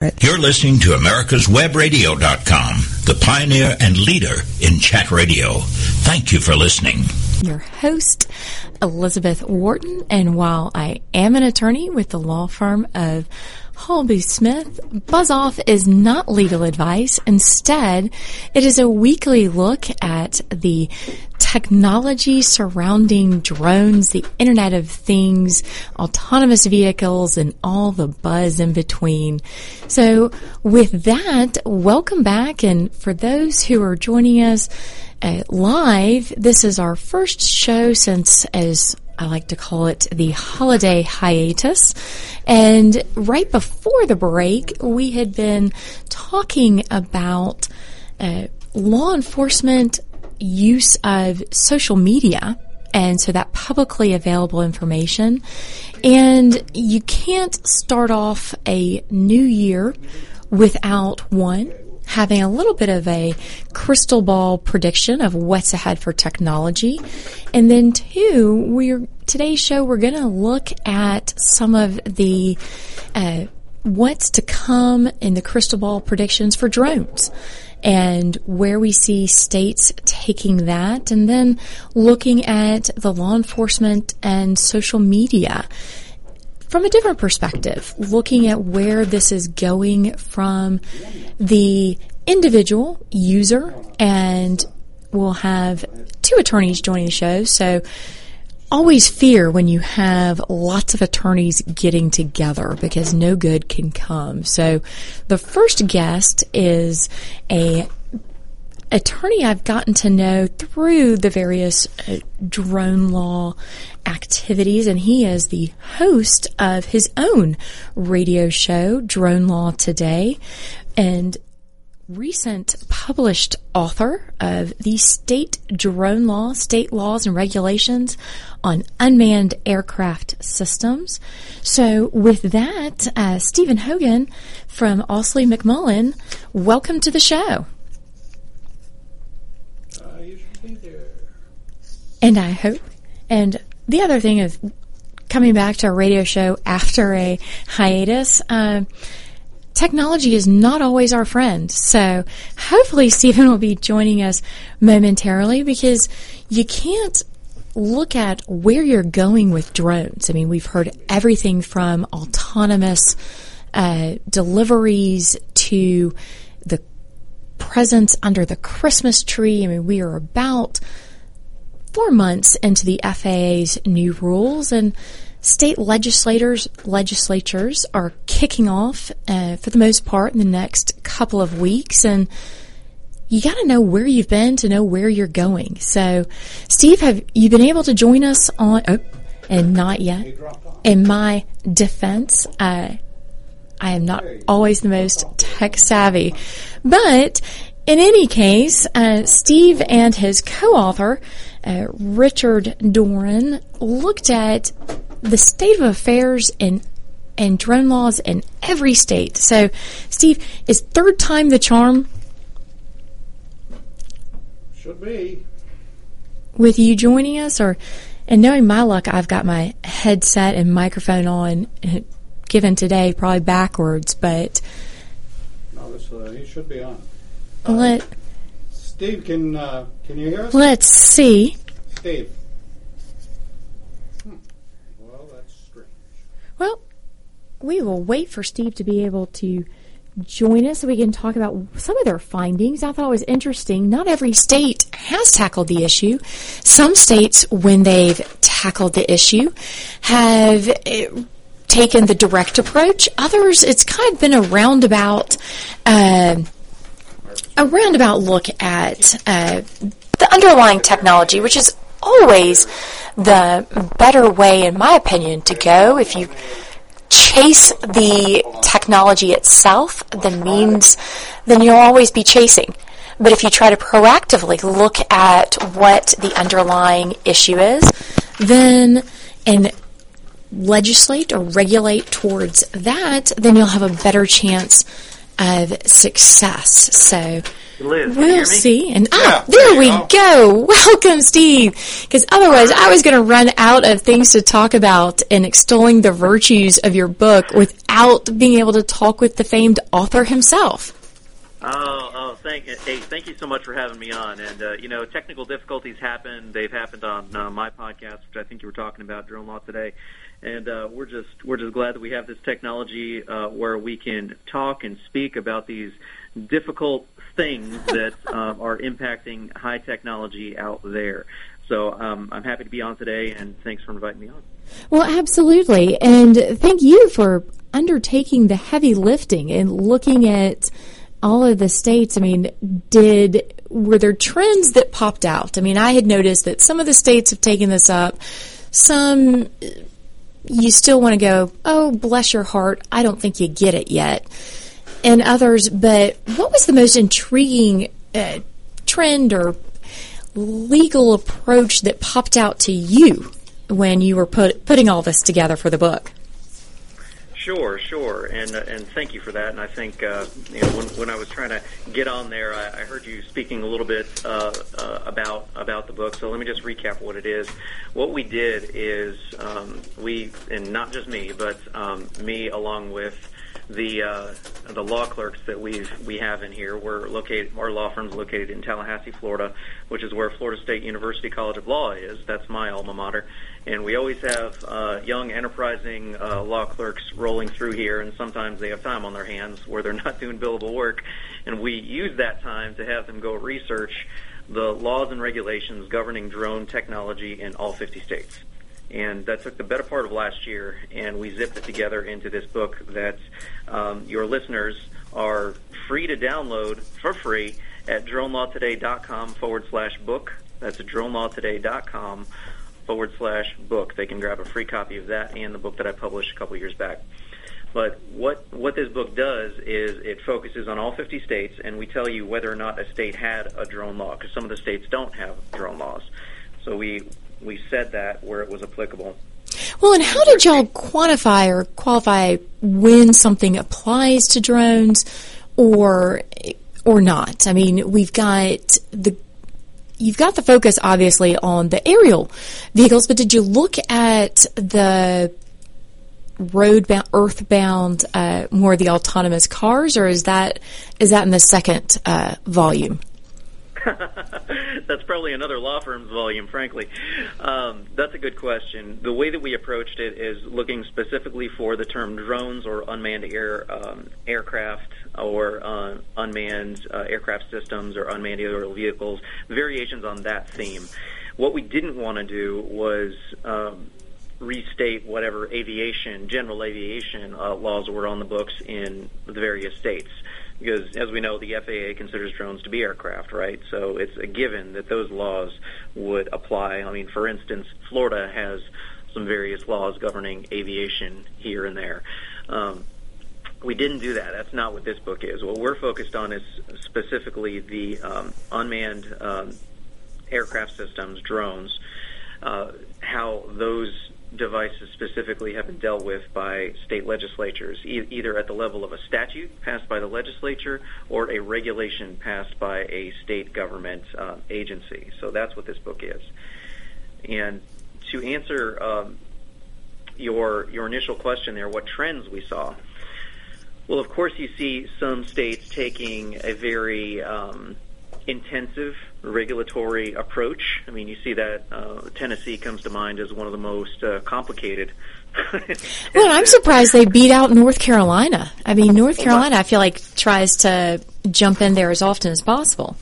You're listening to America'sWebRadio.com, the pioneer and leader in chat radio. Thank you for listening. Your host, Elizabeth Wharton, and while I am an attorney with the law firm of Hall Booth Smith, Buzz Off is not legal advice. Instead, it is a weekly look at the technology surrounding drones, the Internet of Things, autonomous vehicles, and all the buzz in between. So with that, welcome back. And for those who are joining us uh, live, this is our first show since, as I like to call it the holiday hiatus. And right before the break, we had been talking about uh, law enforcement use of social media and so that publicly available information. And you can't start off a new year without one, having a little bit of a crystal ball prediction of what's ahead for technology. And then two, we're, today's show, we're going to look at some of the, uh, what's to come in the crystal ball predictions for drones and where we see states taking that, and then looking at the law enforcement and social media from a different perspective, looking at where this is going from the individual user, and we'll have two attorneys joining the show. So always fear when you have lots of attorneys getting together because no good can come. So the first guest is a attorney I've gotten to know through the various uh, drone law activities, and he is the host of his own radio show, Drone Law Today. And recent published author of the state drone law, state laws and regulations on unmanned aircraft systems. So with that, uh, Stephen Hogan from Ausley McMullen, welcome to the show. There. And I hope, and the other thing is coming back to a radio show after a hiatus, uh, technology is not always our friend. So hopefully Stephen will be joining us momentarily because you can't look at where you're going with drones. I mean, we've heard everything from autonomous uh, deliveries to the presence under the Christmas tree. I mean, we are about four months into the FAA's new rules and state legislators legislatures are kicking off uh, for the most part in the next couple of weeks and you got to know where you've been to know where you're going. So steve have you been able to join us on oh, and not yet. In my defense uh, i am not always the most tech savvy. But in any case, uh, Steve and his co-author, uh, Richard Doran, looked at the state of affairs in and drone laws in every state. So, Steve, is third time the charm Should be. with you joining us, or and knowing my luck, I've got my headset and microphone on, uh, given today probably backwards, but No, this, uh, he should be on. let Steve, can uh, can you hear us? let's see. Steve. Hmm. Well, that's strange. Well, we will wait for Steve to be able to join us so we can talk about some of their findings. I thought it was interesting. Not every state has tackled the issue. Some states, when they've tackled the issue, have eh, taken the direct approach. Others, it's kind of been a roundabout. Uh, a roundabout look at uh, the underlying technology, which is always the better way, in my opinion, to go. If you chase the technology itself, then means then you'll always be chasing. But if you try to proactively look at what the underlying issue is, then and legislate or regulate towards that, then you'll have a better chance of success. So Liz, we'll see. And ah, Yeah, there there we go. go. Welcome, Steve. Because otherwise, I was going to run out of things to talk about in extolling the virtues of your book without being able to talk with the famed author himself. Oh, oh, thank hey, thank you so much for having me on. And uh, you know, technical difficulties happen. They've happened on uh, my podcast, which I think you were talking about, Drone Law today. And uh, we're just we're just glad that we have this technology uh, where we can talk and speak about these difficult things that um, are impacting high technology out there. So um, I'm happy to be on today, and thanks for inviting me on. Well, absolutely. And thank you for undertaking the heavy lifting and looking at all of the states. I mean, did were there trends that popped out? I mean, I had noticed that some of the states have taken this up. Some you still want to go, "Oh, bless your heart, I don't think you get it yet." And others, but what was the most intriguing uh, trend or legal approach that popped out to you when you were put, putting all this together for the book? Sure, sure, and uh, and thank you for that. And I think uh, you know when, when I was trying to get on there, I, I heard you speaking a little bit uh, uh, about about the book. So let me just recap what it is. What we did is um, we, and not just me, but um, me along with the uh, the law clerks that we we have in here. We're located. Our law firm's located in Tallahassee, Florida, which is where Florida State University College of Law is. That's my alma mater. And we always have uh, young, enterprising uh, law clerks rolling through here, and sometimes they have time on their hands where they're not doing billable work, and we use that time to have them go research the laws and regulations governing drone technology in all 50 states and that took the better part of last year, and we zipped it together into this book that um, your listeners are free to download for free at dronelawtoday.com forward slash book. That's dronelawtoday.com forward slash book. They can grab a free copy of that and the book that I published a couple years back. But what what this book does is it focuses on all 50 states, and we tell you whether or not a state had a drone law, because some of the states don't have drone laws. So we we said that where it was applicable. Well, and how did y'all quantify or qualify when something applies to drones or or not? I mean, we've got the you've got the focus obviously on the aerial vehicles, but did you look at the roadbound, earthbound, uh, more the autonomous cars, or is that is that in the second uh, volume? that's probably another law firm's volume, frankly. Um, that's a good question. The way that we approached it is looking specifically for the term drones or unmanned air um, aircraft or uh, unmanned uh, aircraft systems or unmanned aerial vehicles, variations on that theme. What we didn't want to do was um, restate whatever aviation, general aviation uh, laws were on the books in the various states because as we know, the FAA considers drones to be aircraft, right? So it's a given that those laws would apply. I mean, for instance, Florida has some various laws governing aviation here and there. Um, we didn't do that. That's not what this book is. What we're focused on is specifically the um, unmanned um, aircraft systems, drones, uh, how those devices specifically have been dealt with by state legislatures, e- either at the level of a statute passed by the legislature or a regulation passed by a state government uh, agency. So that's what this book is. And to answer um, your your initial question there, what trends we saw? Well, of course, you see some states taking a very um, intensive regulatory approach. I mean, you see that uh, Tennessee comes to mind as one of the most uh, complicated. well, I'm surprised they beat out North Carolina. I mean, North Carolina, I feel like tries to jump in there as often as possible.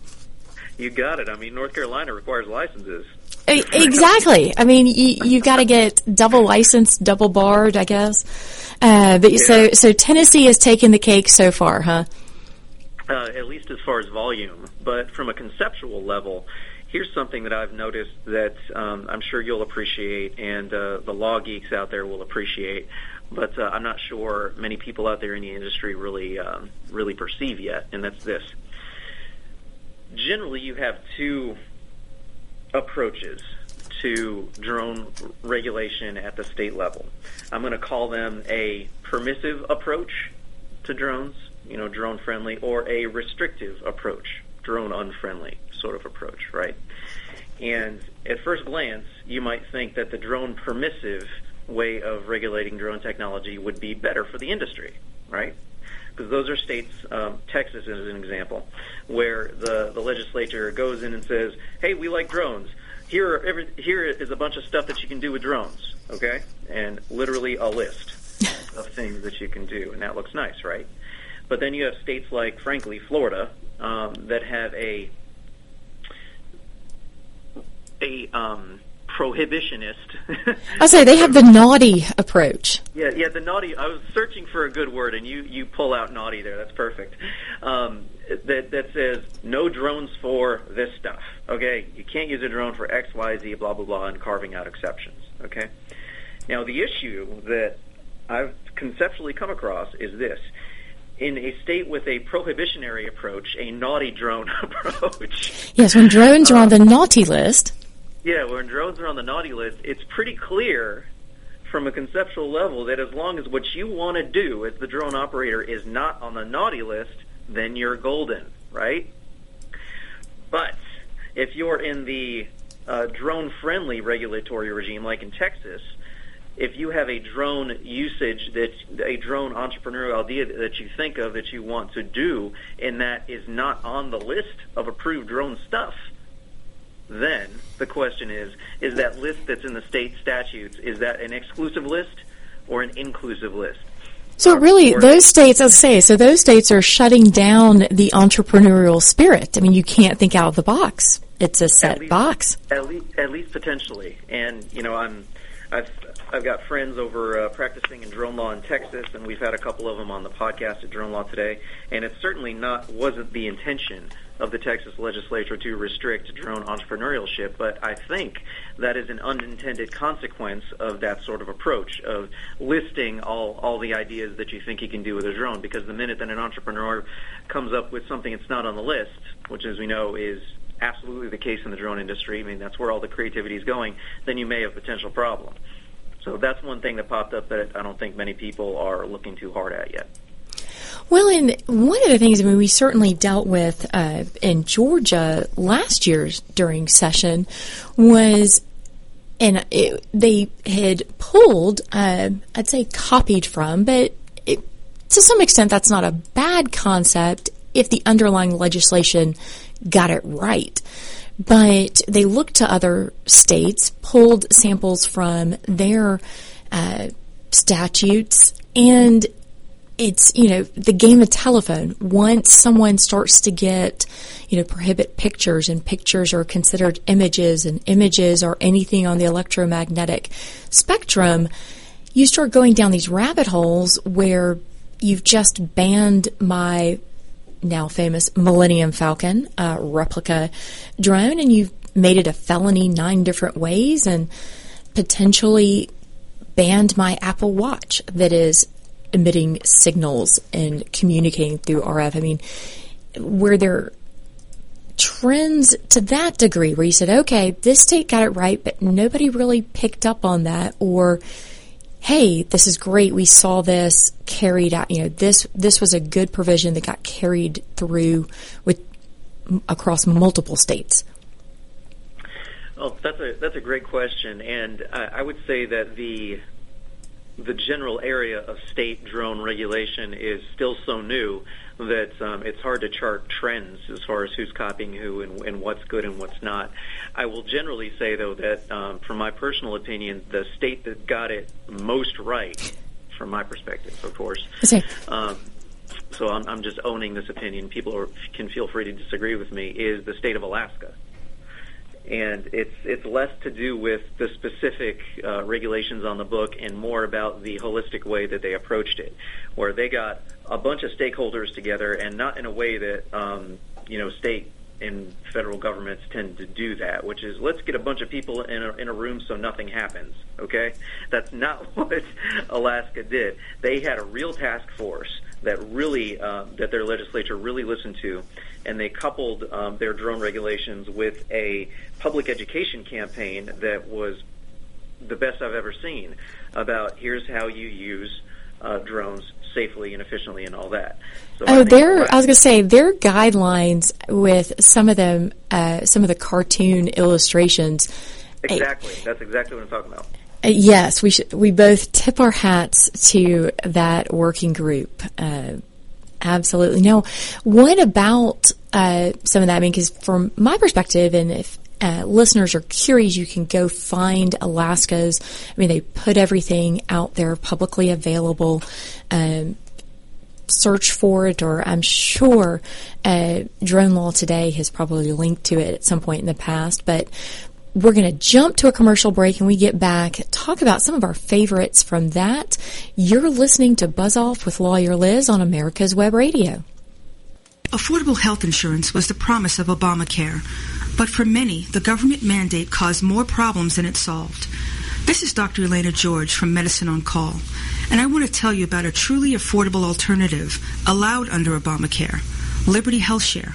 You got it. I mean, North Carolina requires licenses. Exactly. I mean, you, you've got to get double licensed, double barred, I guess. Uh, but yeah. so, so Tennessee has taken the cake so far, huh? Uh, at least as far as volume. But from a conceptual level, here's something that I've noticed that um, I'm sure you'll appreciate, and uh, the law geeks out there will appreciate. But uh, I'm not sure many people out there in the industry really, um, really perceive yet, and that's this. Generally, you have two approaches to drone regulation at the state level. I'm going to call them a permissive approach to drones you know, drone friendly, or a restrictive approach, drone unfriendly sort of approach, right? And at first glance, you might think that the drone permissive way of regulating drone technology would be better for the industry, right? Because those are states, um, Texas is an example, where the, the legislature goes in and says, hey, we like drones. Here, are every, here is a bunch of stuff that you can do with drones, okay? And literally a list of things that you can do, and that looks nice, right? But then you have states like, frankly, Florida, um, that have a a um, prohibitionist. I say they have the naughty approach. Yeah, yeah, the naughty. I was searching for a good word, and you you pull out naughty there. That's perfect. Um, that that says no drones for this stuff. Okay, you can't use a drone for X, Y, Z, blah blah blah, and carving out exceptions. Okay. Now the issue that I've conceptually come across is this. In a state with a prohibitionary approach, a naughty drone approach. Yes, when drones are on the naughty list. Yeah, when drones are on the naughty list, it's pretty clear from a conceptual level that as long as what you want to do as the drone operator is not on the naughty list, then you're golden, right? But if you're in the uh, drone friendly regulatory regime, like in Texas, if you have a drone usage that a drone entrepreneurial idea that you think of that you want to do and that is not on the list of approved drone stuff, then the question is, is that list that's in the state statutes, is that an exclusive list or an inclusive list? So really, those states, I'll say, so those states are shutting down the entrepreneurial spirit. I mean, you can't think out of the box. It's a set at least, box. At least, at least potentially. And you know, I'm, I've, I've got friends over uh, practicing in drone law in Texas, and we've had a couple of them on the podcast at Drone Law today. And it certainly not wasn't the intention of the Texas legislature to restrict drone entrepreneurship, but I think that is an unintended consequence of that sort of approach of listing all all the ideas that you think you can do with a drone. Because the minute that an entrepreneur comes up with something that's not on the list, which as we know is absolutely the case in the drone industry, I mean that's where all the creativity is going, then you may have potential problem. So that's one thing that popped up that I don't think many people are looking too hard at yet. Well, and one of the things I mean, we certainly dealt with uh, in Georgia last year during session was, and it, they had pulled, uh, I'd say copied from, but it, to some extent that's not a bad concept if the underlying legislation got it right. But they looked to other states, pulled samples from their uh, statutes, and it's you know the game of telephone. Once someone starts to get you know prohibit pictures and pictures are considered images and images are anything on the electromagnetic spectrum you start going down these rabbit holes where you've just banned my now famous millennium falcon uh, replica drone and you've made it a felony nine different ways and potentially banned my apple watch that is emitting signals and communicating through RF. I mean, where there trends to that degree where you said, okay, this state got it right, but nobody really picked up on that or hey, this is great. We saw this carried out. You know, this this was a good provision that got carried through with across multiple states. Well, that's a that's a great question, and I, I would say that the the general area of state drone regulation is still so new that um, it's hard to chart trends as far as who's copying who and, and what's good and what's not. I will generally say, though, that um, from my personal opinion, the state that got it most right, from my perspective, of course. Um, so I'm, I'm just owning this opinion. People are, can feel free to disagree with me. Is the state of Alaska? And it's it's less to do with the specific uh, regulations on the book and more about the holistic way that they approached it, where they got a bunch of stakeholders together and not in a way that um, you know state and federal governments tend to do that, which is let's get a bunch of people in a, in a room so nothing happens. Okay, that's not what Alaska did. They had a real task force that really uh, that their legislature really listened to, and they coupled um, their drone regulations with a public education campaign that was the best I've ever seen about here's how you use uh, drones safely and efficiently and all that. So oh, there! I was going to say their guidelines with some of them, uh, some of the cartoon illustrations. Exactly, that's exactly what I'm talking about. Uh, yes, we should. We both tip our hats to that working group. Uh, absolutely. Now, what about uh, some of that? I mean, because from my perspective, and if uh, listeners are curious, you can go find Alaska's. I mean, they put everything out there publicly available. Um, search for it, or I'm sure uh, Drone Law Today has probably linked to it at some point in the past. But we're going to jump to a commercial break and we get back, talk about some of our favorites from that. You're listening to Buzz Off with Lawyer Liz on America's Web Radio. Affordable health insurance was the promise of Obamacare, but for many, the government mandate caused more problems than it solved. This is Dr. Elena George from Medicine on Call, and I want to tell you about a truly affordable alternative allowed under Obamacare, Liberty HealthShare.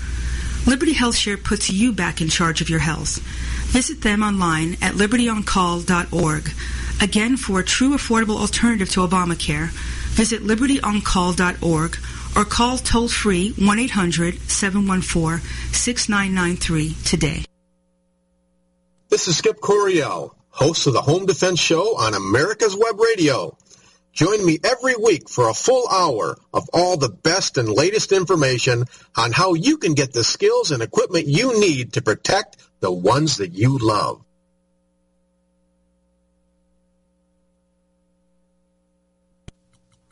Liberty HealthShare puts you back in charge of your health. Visit them online at libertyoncall.org. Again, for a true affordable alternative to Obamacare, visit libertyoncall.org or call toll free 1 800 714 6993 today. This is Skip Coryell, host of the Home Defense Show on America's Web Radio. Join me every week for a full hour of all the best and latest information on how you can get the skills and equipment you need to protect the ones that you love.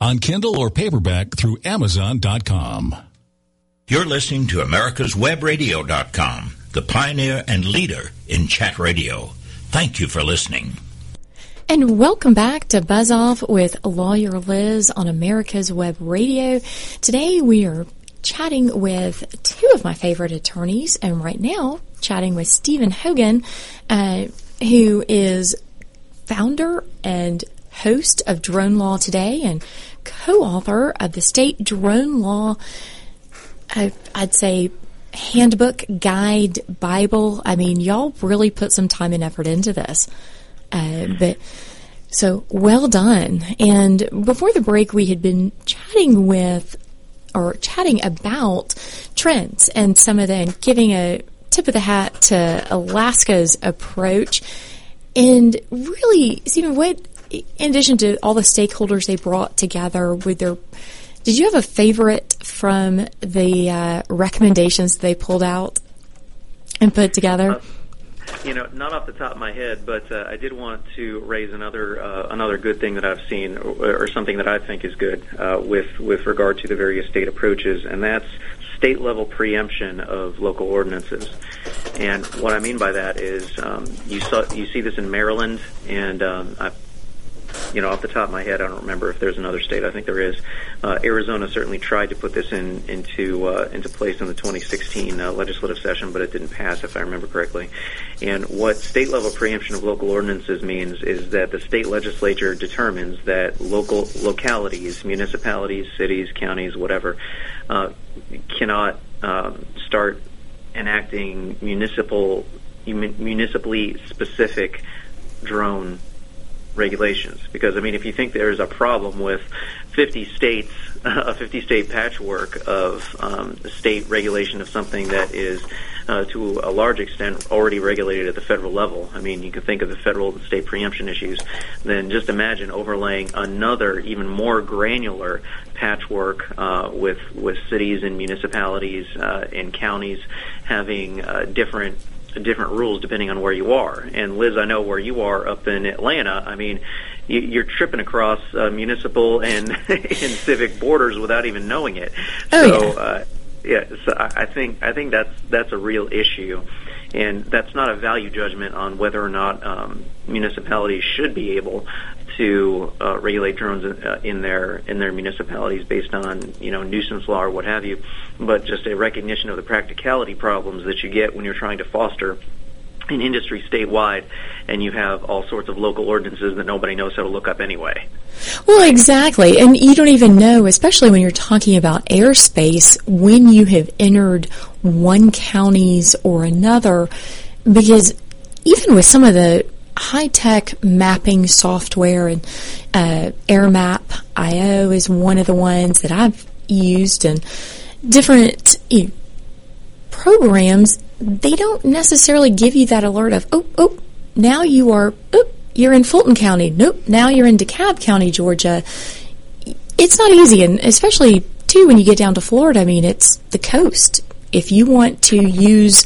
on Kindle or paperback through Amazon.com. You're listening to America's America'sWebRadio.com, the pioneer and leader in chat radio. Thank you for listening. And welcome back to Buzz Off with Lawyer Liz on America's Web Radio. Today we are chatting with two of my favorite attorneys, and right now chatting with Stephen Hogan, uh, who is founder and host of Drone Law Today and co-author of the state drone law, uh, I'd say, handbook, guide, Bible. I mean, y'all really put some time and effort into this. Uh, but so well done. And before the break, we had been chatting with or chatting about trends and some of the giving a tip of the hat to Alaska's approach. And really, Stephen, what in addition to all the stakeholders they brought together with their did you have a favorite from the uh, recommendations they pulled out and put together? Uh, you know, not off the top of my head, but uh, I did want to raise another uh, another good thing that I've seen, or, or something that I think is good uh, with with regard to the various state approaches, and that's state level preemption of local ordinances. And what I mean by that is um, you saw you see this in Maryland, and um, I you know, off the top of my head, I don't remember if there's another state. I think there is. Uh, Arizona certainly tried to put this in into uh, into place in the 2016 uh, legislative session, but it didn't pass, if I remember correctly. And what state level preemption of local ordinances means is that the state legislature determines that local localities, municipalities, cities, counties, whatever, uh, cannot um, start enacting municipal municipally specific drone regulations. Because I mean, if you think there's a problem with 50 states, a 50 state patchwork of um, state regulation of something that is uh, to a large extent, already regulated at the federal level. I mean, you can think of the federal and state preemption issues. Then just imagine overlaying another, even more granular patchwork uh, with with cities and municipalities uh, and counties having uh, different different rules depending on where you are. And Liz, I know where you are up in Atlanta. I mean, you, are tripping across uh, municipal and, and civic borders without even knowing it. Oh, so, yeah. Uh, yeah, so I think I think that's that's a real issue, and that's not a value judgment on whether or not um, municipalities should be able to uh, regulate drones in, uh, in their in their municipalities based on you know nuisance law or what have you, but just a recognition of the practicality problems that you get when you're trying to foster an industry statewide and you have all sorts of local ordinances that nobody knows how to look up anyway. Well, exactly. And you don't even know, especially when you're talking about airspace, when you have entered one county's or another, because even with some of the high tech mapping software and uh, AirMap IO is one of the ones that I've used and different you know, programs they don't necessarily give you that alert of, oh, oh, now you are, oh, you're in Fulton County. Nope, now you're in DeKalb County, Georgia. It's not easy, and especially, too, when you get down to Florida, I mean, it's the coast. If you want to use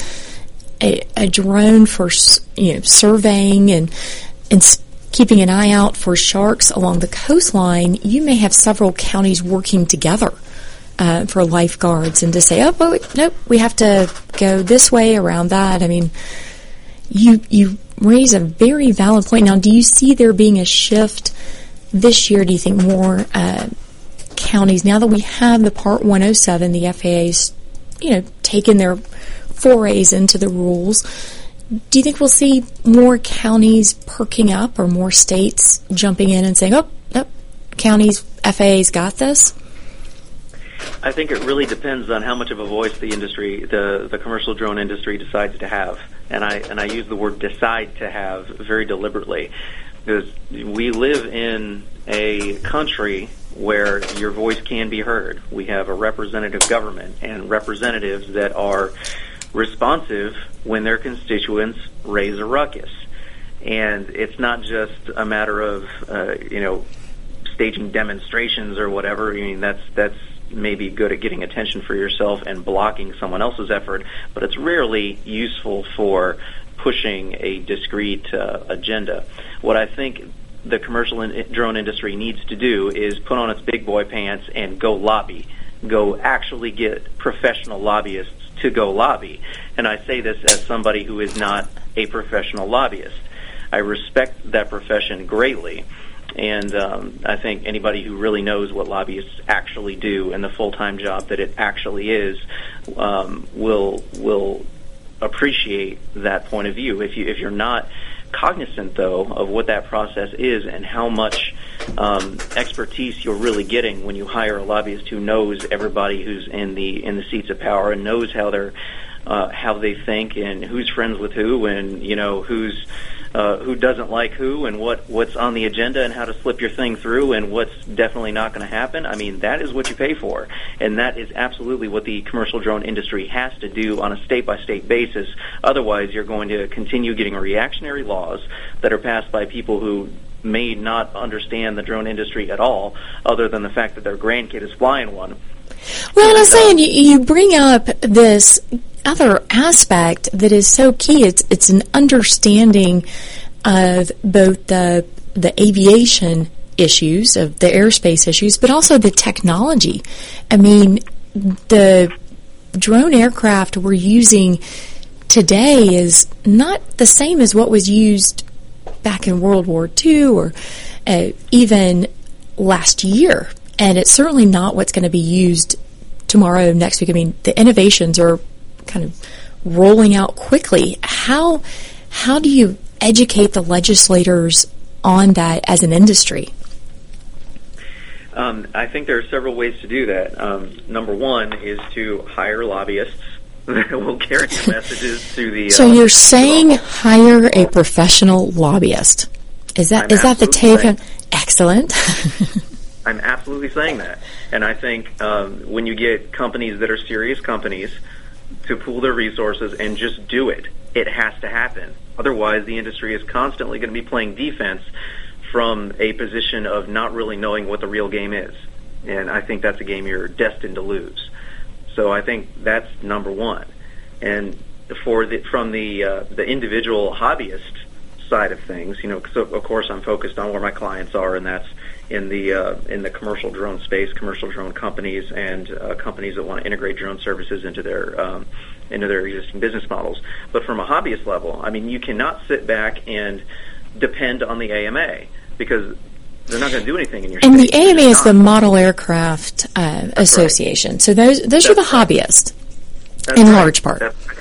a, a drone for, you know, surveying and, and keeping an eye out for sharks along the coastline, you may have several counties working together uh, for lifeguards and to say, oh, but nope, we have to go this way around that. I mean, you you raise a very valid point. Now, do you see there being a shift this year? Do you think more uh, counties now that we have the Part 107, the FAA's you know taken their forays into the rules? Do you think we'll see more counties perking up or more states jumping in and saying, "Oh, nope, counties FAA's got this"? I think it really depends on how much of a voice the industry, the the commercial drone industry, decides to have, and I and I use the word decide to have very deliberately, because we live in a country where your voice can be heard. We have a representative government and representatives that are responsive when their constituents raise a ruckus, and it's not just a matter of uh, you know staging demonstrations or whatever. I mean that's that's maybe good at getting attention for yourself and blocking someone else's effort, but it's rarely useful for pushing a discrete uh, agenda. What I think the commercial in- drone industry needs to do is put on its big boy pants and go lobby. Go actually get professional lobbyists to go lobby. And I say this as somebody who is not a professional lobbyist. I respect that profession greatly. And um, I think anybody who really knows what lobbyists actually do and the full time job that it actually is um, will will appreciate that point of view. If you if you're not cognizant though of what that process is and how much um, expertise you're really getting when you hire a lobbyist who knows everybody who's in the in the seats of power and knows how they're uh, how they think and who's friends with who and you know who's uh, who doesn't like who and what what's on the agenda and how to slip your thing through and what's definitely not going to happen. I mean, that is what you pay for, and that is absolutely what the commercial drone industry has to do on a state by state basis. Otherwise, you're going to continue getting reactionary laws that are passed by people who may not understand the drone industry at all, other than the fact that their grandkid is flying one. Well, I'm uh, saying you, you bring up this other aspect that is so key. It's it's an understanding of both the the aviation issues of the airspace issues, but also the technology. I mean, the drone aircraft we're using today is not the same as what was used back in World War II or uh, even last year. And it's certainly not what's going to be used tomorrow, next week. I mean, the innovations are kind of rolling out quickly. How how do you educate the legislators on that as an industry? Um, I think there are several ways to do that. Um, number one is to hire lobbyists that will carry messages to the. So uh, you're saying hire a professional lobbyist? Is that I'm is that the take? saying- Excellent. I'm absolutely saying that, and I think um, when you get companies that are serious companies to pool their resources and just do it. It has to happen. Otherwise, the industry is constantly going to be playing defense from a position of not really knowing what the real game is. And I think that's a game you're destined to lose. So I think that's number one. And for the, from the uh, the individual hobbyist side of things, you know, so of course I'm focused on where my clients are, and that's in the uh, in the commercial drone space, commercial drone companies, and uh, companies that want to integrate drone services into their um, into their existing business models. But from a hobbyist level, I mean, you cannot sit back and depend on the AMA because they're not going to do anything in your and state. the AMA is the Model Aircraft uh, Association. So those those are the right. hobbyists That's in right. large part. That's right.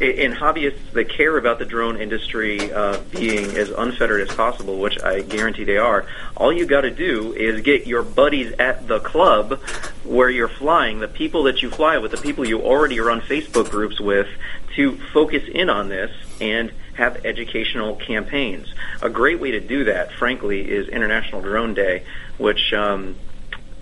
In hobbyists that care about the drone industry uh, being as unfettered as possible, which I guarantee they are, all you got to do is get your buddies at the club where you're flying, the people that you fly with, the people you already are on Facebook groups with, to focus in on this and have educational campaigns. A great way to do that, frankly, is International Drone Day, which um,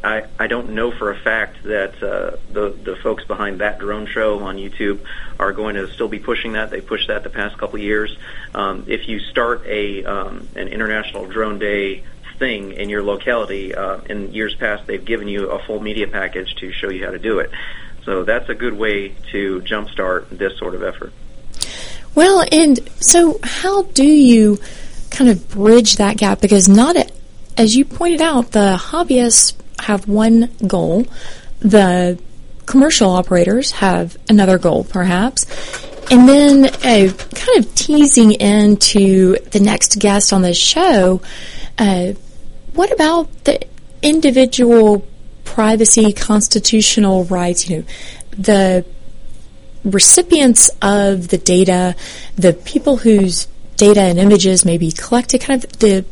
I, I don't know for a fact that uh, the the folks behind that drone show on YouTube are going to still be pushing that. They pushed that the past couple of years. Um, if you start a um, an International Drone Day thing in your locality, uh, in years past they've given you a full media package to show you how to do it. So that's a good way to jumpstart this sort of effort. Well, and so how do you kind of bridge that gap? Because not, a, as you pointed out, the hobbyists have one goal, the commercial operators have another goal, perhaps. And then, uh, kind of teasing into the next guest on the show, uh, what about the individual privacy constitutional rights? You know, the recipients of the data, the people whose data and images may be collected, kind of the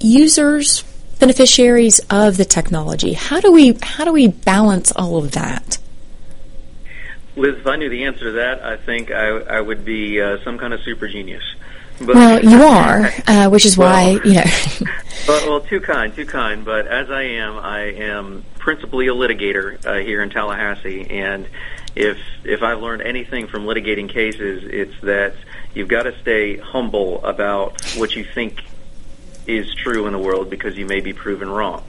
users, beneficiaries of the technology. How do we how do we balance all of that? Liz, if I knew the answer to that, I think I, I would be uh, some kind of super genius. But, Well, you are, uh, which is why Well- you know. Well, well, too kind, too kind. But as I am, I am principally a litigator uh, here in Tallahassee, and if if I've learned anything from litigating cases, it's that you've got to stay humble about what you think is true in the world because you may be proven wrong.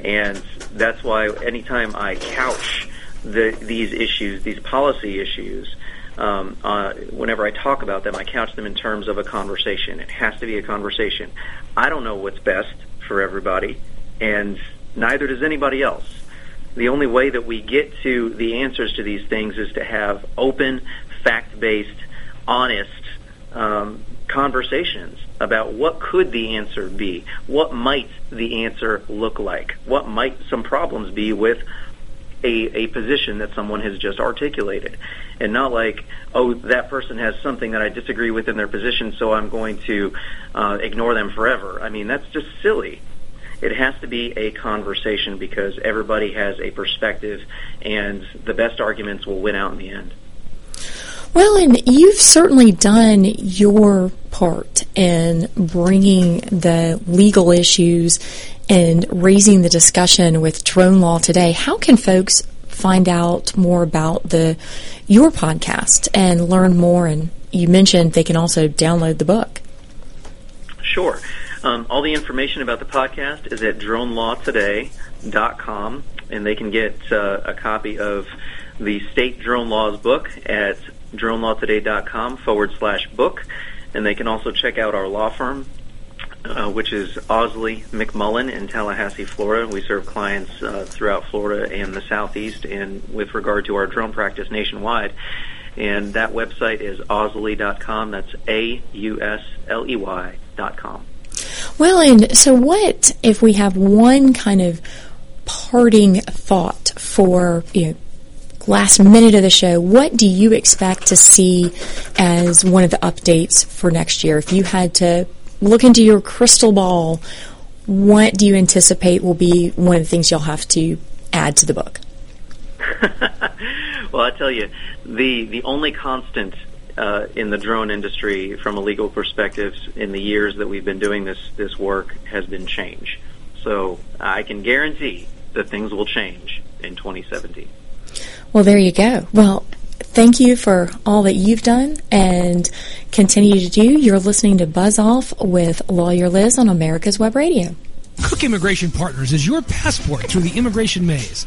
And that's why anytime I couch the, these issues, these policy issues, um, uh, whenever I talk about them, I couch them in terms of a conversation. It has to be a conversation. I don't know what's best for everybody, and neither does anybody else. The only way that we get to the answers to these things is to have open, fact-based, honest um, conversations about what could the answer be, what might the answer look like, what might some problems be with a, a position that someone has just articulated. And not like, oh, that person has something that I disagree with in their position, so I'm going to uh, ignore them forever. I mean, that's just silly. It has to be a conversation because everybody has a perspective, and the best arguments will win out in the end. Well, and you've certainly done your part in bringing the legal issues and raising the discussion with drone law today. How can folks find out more about the your podcast and learn more? And you mentioned they can also download the book. Sure. Um, all the information about the podcast is at dronelawtoday.com, and they can get uh, a copy of the state drone laws book at dronelawtoday.com forward slash book, and they can also check out our law firm, uh, which is Ausley McMullen in Tallahassee, Florida. We serve clients uh, throughout Florida and the Southeast, and with regard to our drone practice nationwide. And that website is ausley.com. That's A U S L E Y dot com. Well, and so what if we have one kind of parting thought for you know last minute of the show? What do you expect to see as one of the updates for next year? If you had to look into your crystal ball, what do you anticipate will be one of the things you'll have to add to the book? well, I tell you, the the only constant uh, in the drone industry, from a legal perspective, in the years that we've been doing this this work, has been change. So I can guarantee that things will change in 2017. Well, there you go. Well, thank you for all that you've done and continue to do. You're listening to Buzz Off with Lawyer Liz on America's Web Radio. Kuck Immigration Partners is your passport through the immigration maze.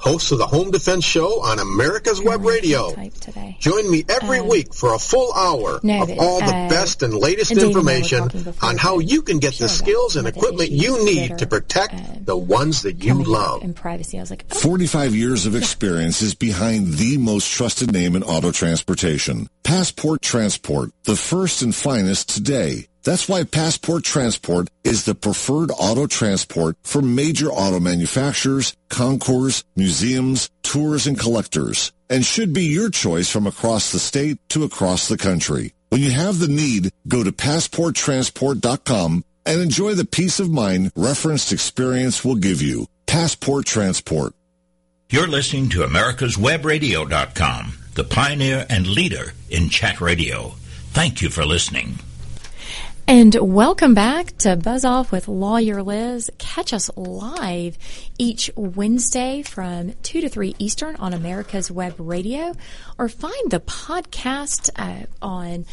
host of the Home Defense Show on America's Web Radio. Type today. Join me every Uh, week for a full hour no, of but, all the uh, best and latest and Dave and I were information on how you can get show the skills and some of the equipment you need to protect uh, the ones that you love. in privacy. I was like, oh, 45 years of experience is behind the most trusted name in auto transportation. Passport Transport, the first and finest today. That's why Passport Transport is the preferred auto transport for major auto manufacturers, concours, museums, tours, and collectors, and should be your choice from across the state to across the country. When you have the need, go to passporttransport.com and enjoy the peace of mind referenced experience will give you. Passport Transport. You're listening to americaswebradio.com, the pioneer and leader in chat radio. Thank you for listening. And welcome back to Buzz Off with Lawyer Liz. Catch us live each Wednesday from 2 to 3 Eastern on America's Web Radio or find the podcast uh, on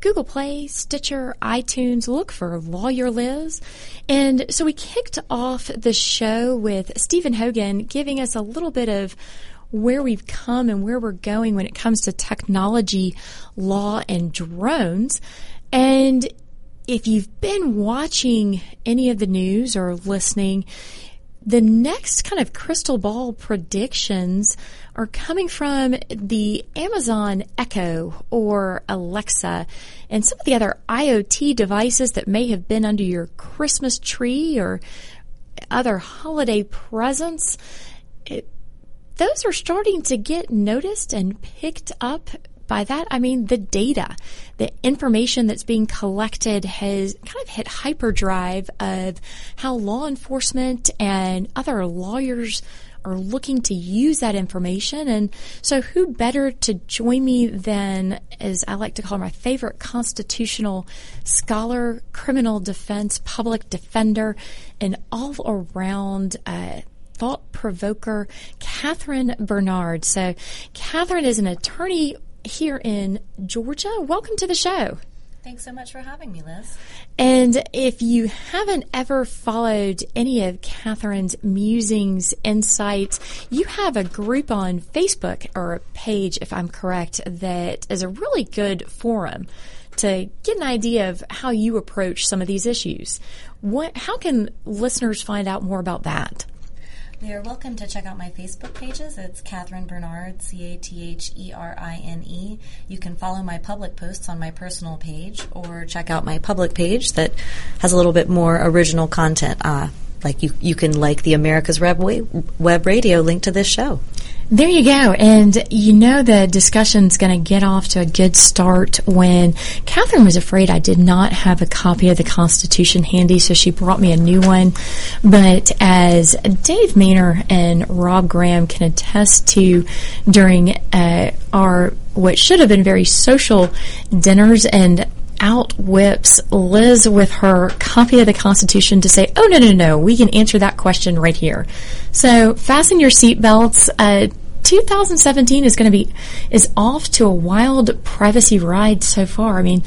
Google Play, Stitcher, iTunes. Look for Lawyer Liz. And so we kicked off the show with Stephen Hogan giving us a little bit of where we've come and where we're going when it comes to technology, law, and drones. And if you've been watching any of the news or listening, the next kind of crystal ball predictions are coming from the Amazon Echo or Alexa and some of the other IoT devices that may have been under your Christmas tree or other holiday presents. It, those are starting to get noticed and picked up. By that, I mean the data, the information that's being collected has kind of hit hyperdrive of how law enforcement and other lawyers are looking to use that information. And so, who better to join me than, as I like to call her, my favorite constitutional scholar, criminal defense, public defender, and all around uh, thought provoker, Catherine Bernard. So, Catherine is an attorney here in Georgia. Welcome to the show. Thanks so much for having me, Liz. And if you haven't ever followed any of Catherine's musings, insights, you have a group on Facebook or a page, if I'm correct, that is a really good forum to get an idea of how you approach some of these issues. What, how can listeners find out more about that? You're welcome to check out my Facebook pages. It's Catherine Bernard, C A T H E R I N E. You can follow my public posts on my personal page or check out my public page that has a little bit more original content. Uh, like you, you can like the America's Web, Web Radio link to this show. There you go. And you know the discussion's going to get off to a good start when Catherine was afraid I did not have a copy of the Constitution handy, so she brought me a new one. But as Dave Maynor and Rob Graham can attest to during uh, our what should have been very social dinners and out whips Liz with her copy of the Constitution to say, oh, no, no, no, we can answer that question right here. So fasten your seatbelts. Uh, 2017 is going to be is off to a wild privacy ride so far. I mean,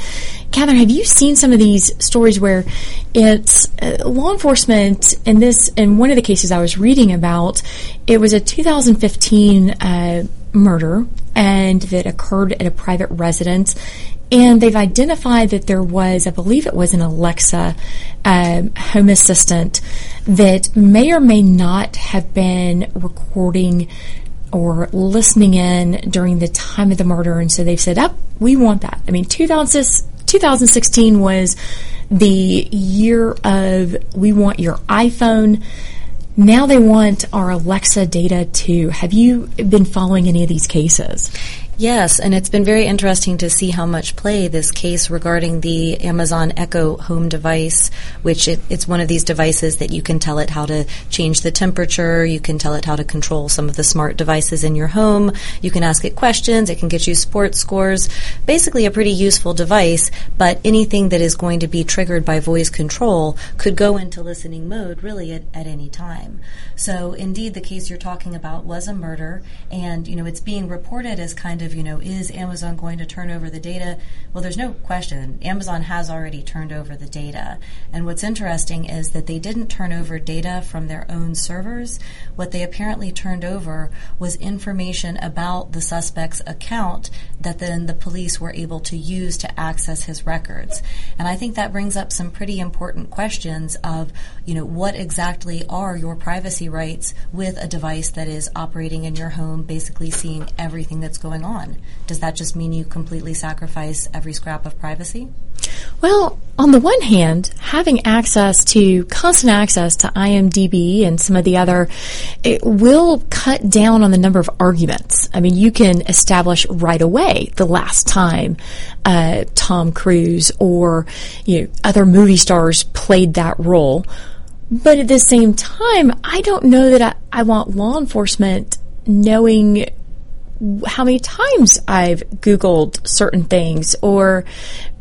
Catherine, have you seen some of these stories where it's uh, law enforcement in this in one of the cases I was reading about? It was a 2015 uh, murder and that occurred at a private residence. And they've identified that there was, I believe it was an Alexa um, home assistant that may or may not have been recording or listening in during the time of the murder. And so they've said, up, oh, we want that. I mean, 2000, 2016 was the year of we want your iPhone. Now they want our Alexa data too. Have you been following any of these cases? Yes, and it's been very interesting to see how much play this case regarding the Amazon Echo home device, which it, it's one of these devices that you can tell it how to change the temperature, you can tell it how to control some of the smart devices in your home, you can ask it questions, it can get you sports scores. Basically, a pretty useful device, but anything that is going to be triggered by voice control could go into listening mode really at, at any time. So, indeed, the case you're talking about was a murder, and you know it's being reported as kind of, you know, is Amazon going to turn over the data? Well, there's no question. Amazon has already turned over the data. And what's interesting is that they didn't turn over data from their own servers. What they apparently turned over was information about the suspect's account that then the police were able to use to access his records. And I think that brings up some pretty important questions of, you know, what exactly are your privacy rights with a device that is operating in your home, basically seeing everything that's going on? Does that just mean you completely sacrifice every scrap of privacy? Well, on the one hand, having access to constant access to IMDb and some of the other, it will cut down on the number of arguments. I mean, you can establish right away the last time uh, Tom Cruise or you know other movie stars played that role. But at the same time, I don't know that I, I want law enforcement knowing how many times I've Googled certain things, or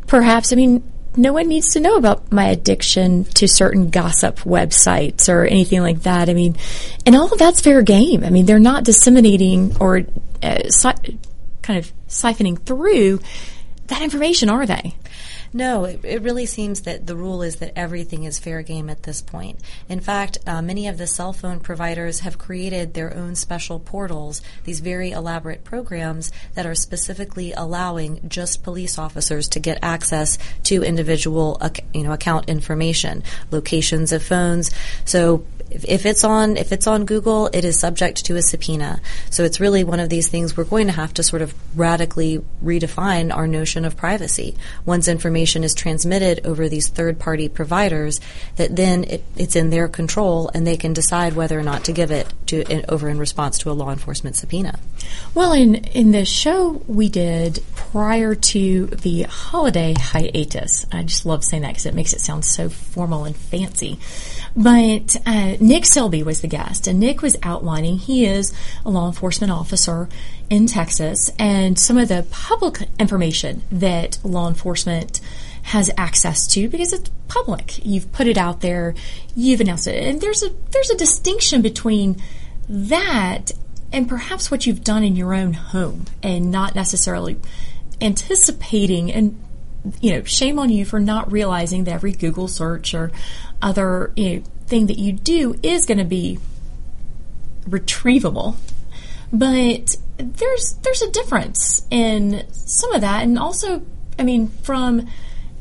perhaps, I mean, no one needs to know about my addiction to certain gossip websites or anything like that. I mean, and all of that's fair game. I mean, they're not disseminating or uh, si- kind of siphoning through that information, are they? No, it, it, really seems that the rule is that everything is fair game at this point. In fact, uh, many of the cell phone providers have created their own special portals, these very elaborate programs that are specifically allowing just police officers to get access to individual you know, account information, locations of phones. So if, it's on if it's on Google, it is subject to a subpoena. So it's really one of these things we're going to have to sort of radically redefine our notion of privacy. Once information is transmitted over these third party providers, that then it, it's in their control and they can decide whether or not to give it to in, over in response to a law enforcement subpoena. Well, in in the show we did prior to the holiday hiatus, I just love saying that because it makes it sound so formal and fancy. But uh, Nick Selby was the guest, and Nick was outlining he is a law enforcement officer in Texas, and some of the public information that law enforcement has access to because it's public. You've put it out there, you've announced it, and there's a there's a distinction between that and perhaps what you've done in your own home, and not necessarily anticipating and you know, shame on you for not realizing that every Google search or other you know, thing that you do is going to be retrievable. But there's there's a difference in some of that, and also, I mean, from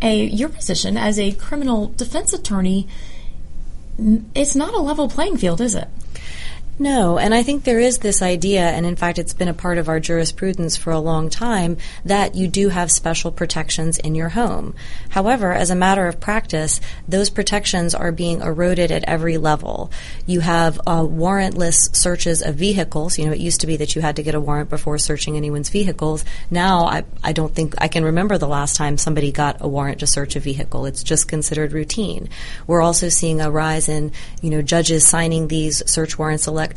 a your position as a criminal defense attorney, it's not a level playing field, is it? No, and I think there is this idea, and in fact, it's been a part of our jurisprudence for a long time, that you do have special protections in your home. However, as a matter of practice, those protections are being eroded at every level. You have uh, warrantless searches of vehicles. You know, it used to be that you had to get a warrant before searching anyone's vehicles. Now, I, I don't think I can remember the last time somebody got a warrant to search a vehicle. It's just considered routine. We're also seeing a rise in, you know, judges signing these search warrants electronically,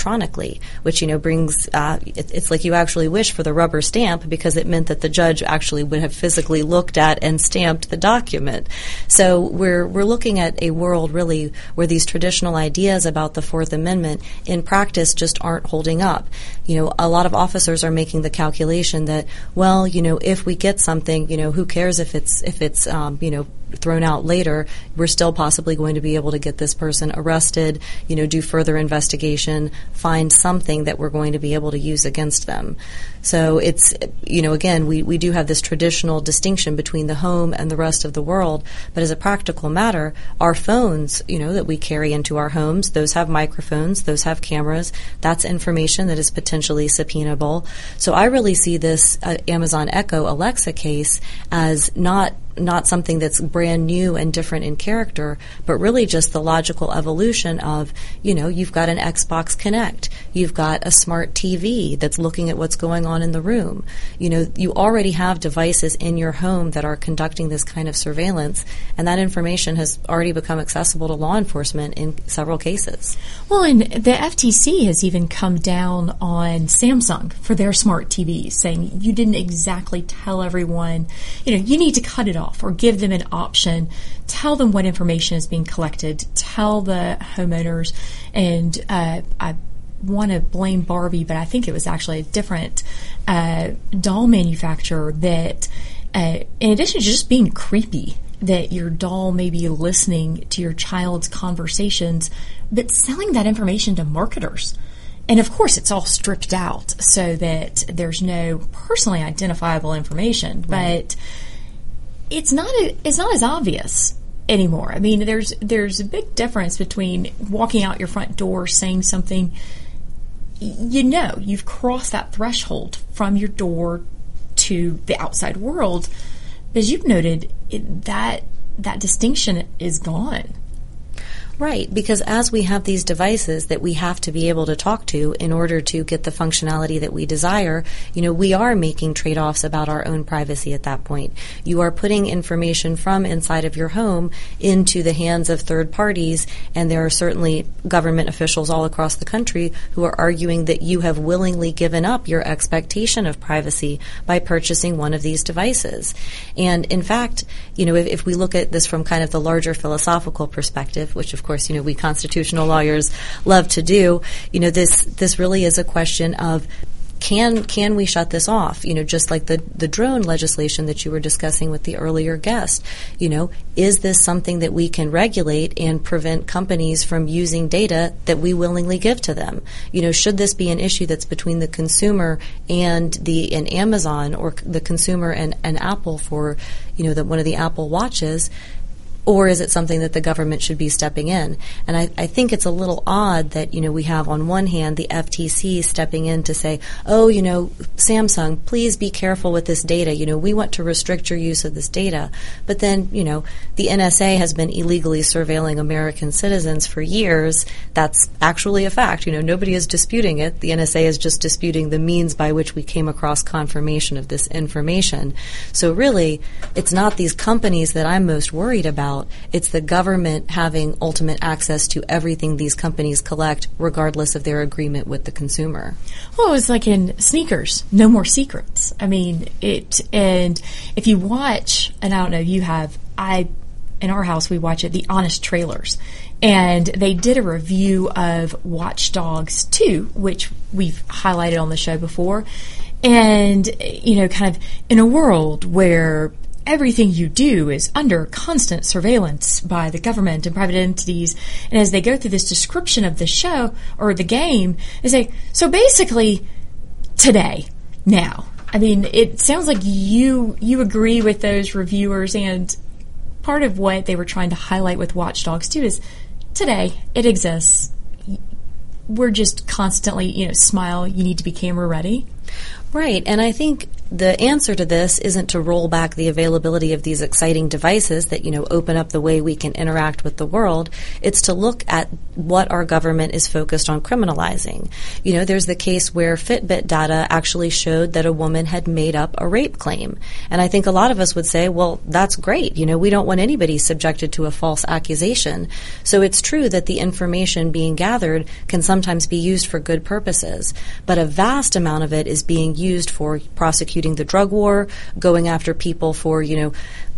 which you know brings uh, it, it's like you actually wish for the rubber stamp because it meant that the judge actually would have physically looked at and stamped the document. So we're we're looking at a world really where these traditional ideas about the Fourth Amendment in practice just aren't holding up. You know, a lot of officers are making the calculation that well, you know, if we get something, you know, who cares if it's if it's um, you know thrown out later, we're still possibly going to be able to get this person arrested, you know, do further investigation, find something that we're going to be able to use against them. So it's, you know, again, we, we do have this traditional distinction between the home and the rest of the world, but as a practical matter, our phones, you know, that we carry into our homes, those have microphones, those have cameras, that's information that is potentially subpoenable. So I really see this uh, Amazon Echo Alexa case as not not something that's brand new and different in character, but really just the logical evolution of, you know, you've got an Xbox Kinect, you've got a smart TV that's looking at what's going on in the room. You know, you already have devices in your home that are conducting this kind of surveillance, and that information has already become accessible to law enforcement in several cases. Well, and the FTC has even come down on Samsung for their smart TVs, saying you didn't exactly tell everyone, you know, you need to cut it off or give them an option. Tell them what information is being collected. Tell the homeowners. And uh, I want to blame Barbie, but I think it was actually a different uh, doll manufacturer that, uh, in addition to just being creepy, that your doll may be listening to your child's conversations, but selling that information to marketers. And of course, it's all stripped out so that there's no personally identifiable information, but it's not a, it's not as obvious anymore. I mean, there's there's a big difference between walking out your front door saying something you know, you've crossed that threshold from your door to the outside world. As you've noted, it, that that distinction is gone. Right, because as we have these devices that we have to be able to talk to in order to get the functionality that we desire, you know, we are making trade offs about our own privacy at that point. You are putting information from inside of your home into the hands of third parties, and there are certainly government officials all across the country who are arguing that you have willingly given up your expectation of privacy by purchasing one of these devices. And in fact, you know, if, if we look at this from kind of the larger philosophical perspective, which of course, you know, we constitutional lawyers love to do, you know, this this really is a question of can can we shut this off? You know, just like the the drone legislation that you were discussing with the earlier guest. You know, is this something that we can regulate and prevent companies from using data that we willingly give to them? You know, should this be an issue that's between the consumer and the and Amazon or the consumer and, and Apple for you know the, one of the Apple watches? Or is it something that the government should be stepping in? And I, I, think it's a little odd that, you know, we have on one hand the FTC stepping in to say, oh, you know, Samsung, please be careful with this data. You know, we want to restrict your use of this data. But then, you know, the NSA has been illegally surveilling American citizens for years. That's actually a fact. You know, nobody is disputing it. The NSA is just disputing the means by which we came across confirmation of this information. So really, it's not these companies that I'm most worried about It's the government having ultimate access to everything these companies collect, regardless of their agreement with the consumer. Well, it's like in sneakers, no more secrets. I mean, it, and if you watch, and I don't know, you have, I, in our house, we watch it, the Honest Trailers. And they did a review of Watch Dogs 2, which we've highlighted on the show before. And, you know, kind of in a world where everything you do is under constant surveillance by the government and private entities. And as they go through this description of the show or the game, they say, so basically, today, now. I mean, it sounds like you you agree with those reviewers, and part of what they were trying to highlight with Watch Dogs 2 is today it exists. We're just constantly, you know, smile. You need to be camera ready. Right, and I think the answer to this isn't to roll back the availability of these exciting devices that you know open up the way we can interact with the world. It's to look at what our government is focused on criminalizing. You know there's the case where fitbit data actually showed that a woman had made up a rape claim. And i think a lot of us would say well that's great. You know we don't want anybody subjected to a false accusation. So it's true that the information being gathered can sometimes be used for good purposes. But a vast amount of it is being used for prosecution the drug war, going after people for, you know,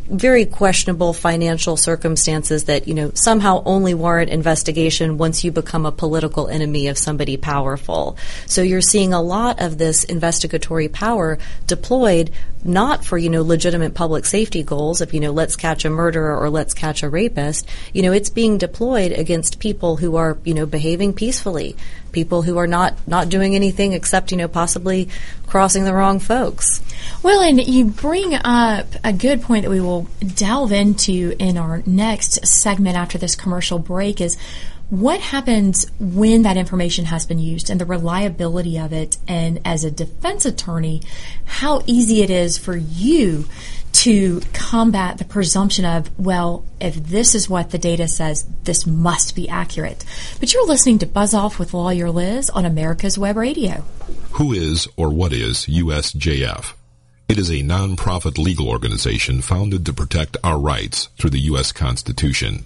very questionable financial circumstances that you know somehow only warrant investigation once you become a political enemy of somebody powerful. So you're seeing a lot of this investigatory power deployed not for you know legitimate public safety goals of you know let's catch a murderer or let's catch a rapist. You know it's being deployed against people who are you know behaving peacefully, people who are not not doing anything except you know possibly crossing the wrong folks. Well, and you bring up a good point that we will delve into in our next segment after this commercial break is what happens when that information has been used and the reliability of it and as a defense attorney how easy it is for you to combat the presumption of, well, if this is what the data says, this must be accurate. But you're listening to Buzz Off with Lawyer Liz on America's Web Radio. Who is or what is USJF? It is a non-profit legal organization founded to protect our rights through the U.S. Constitution.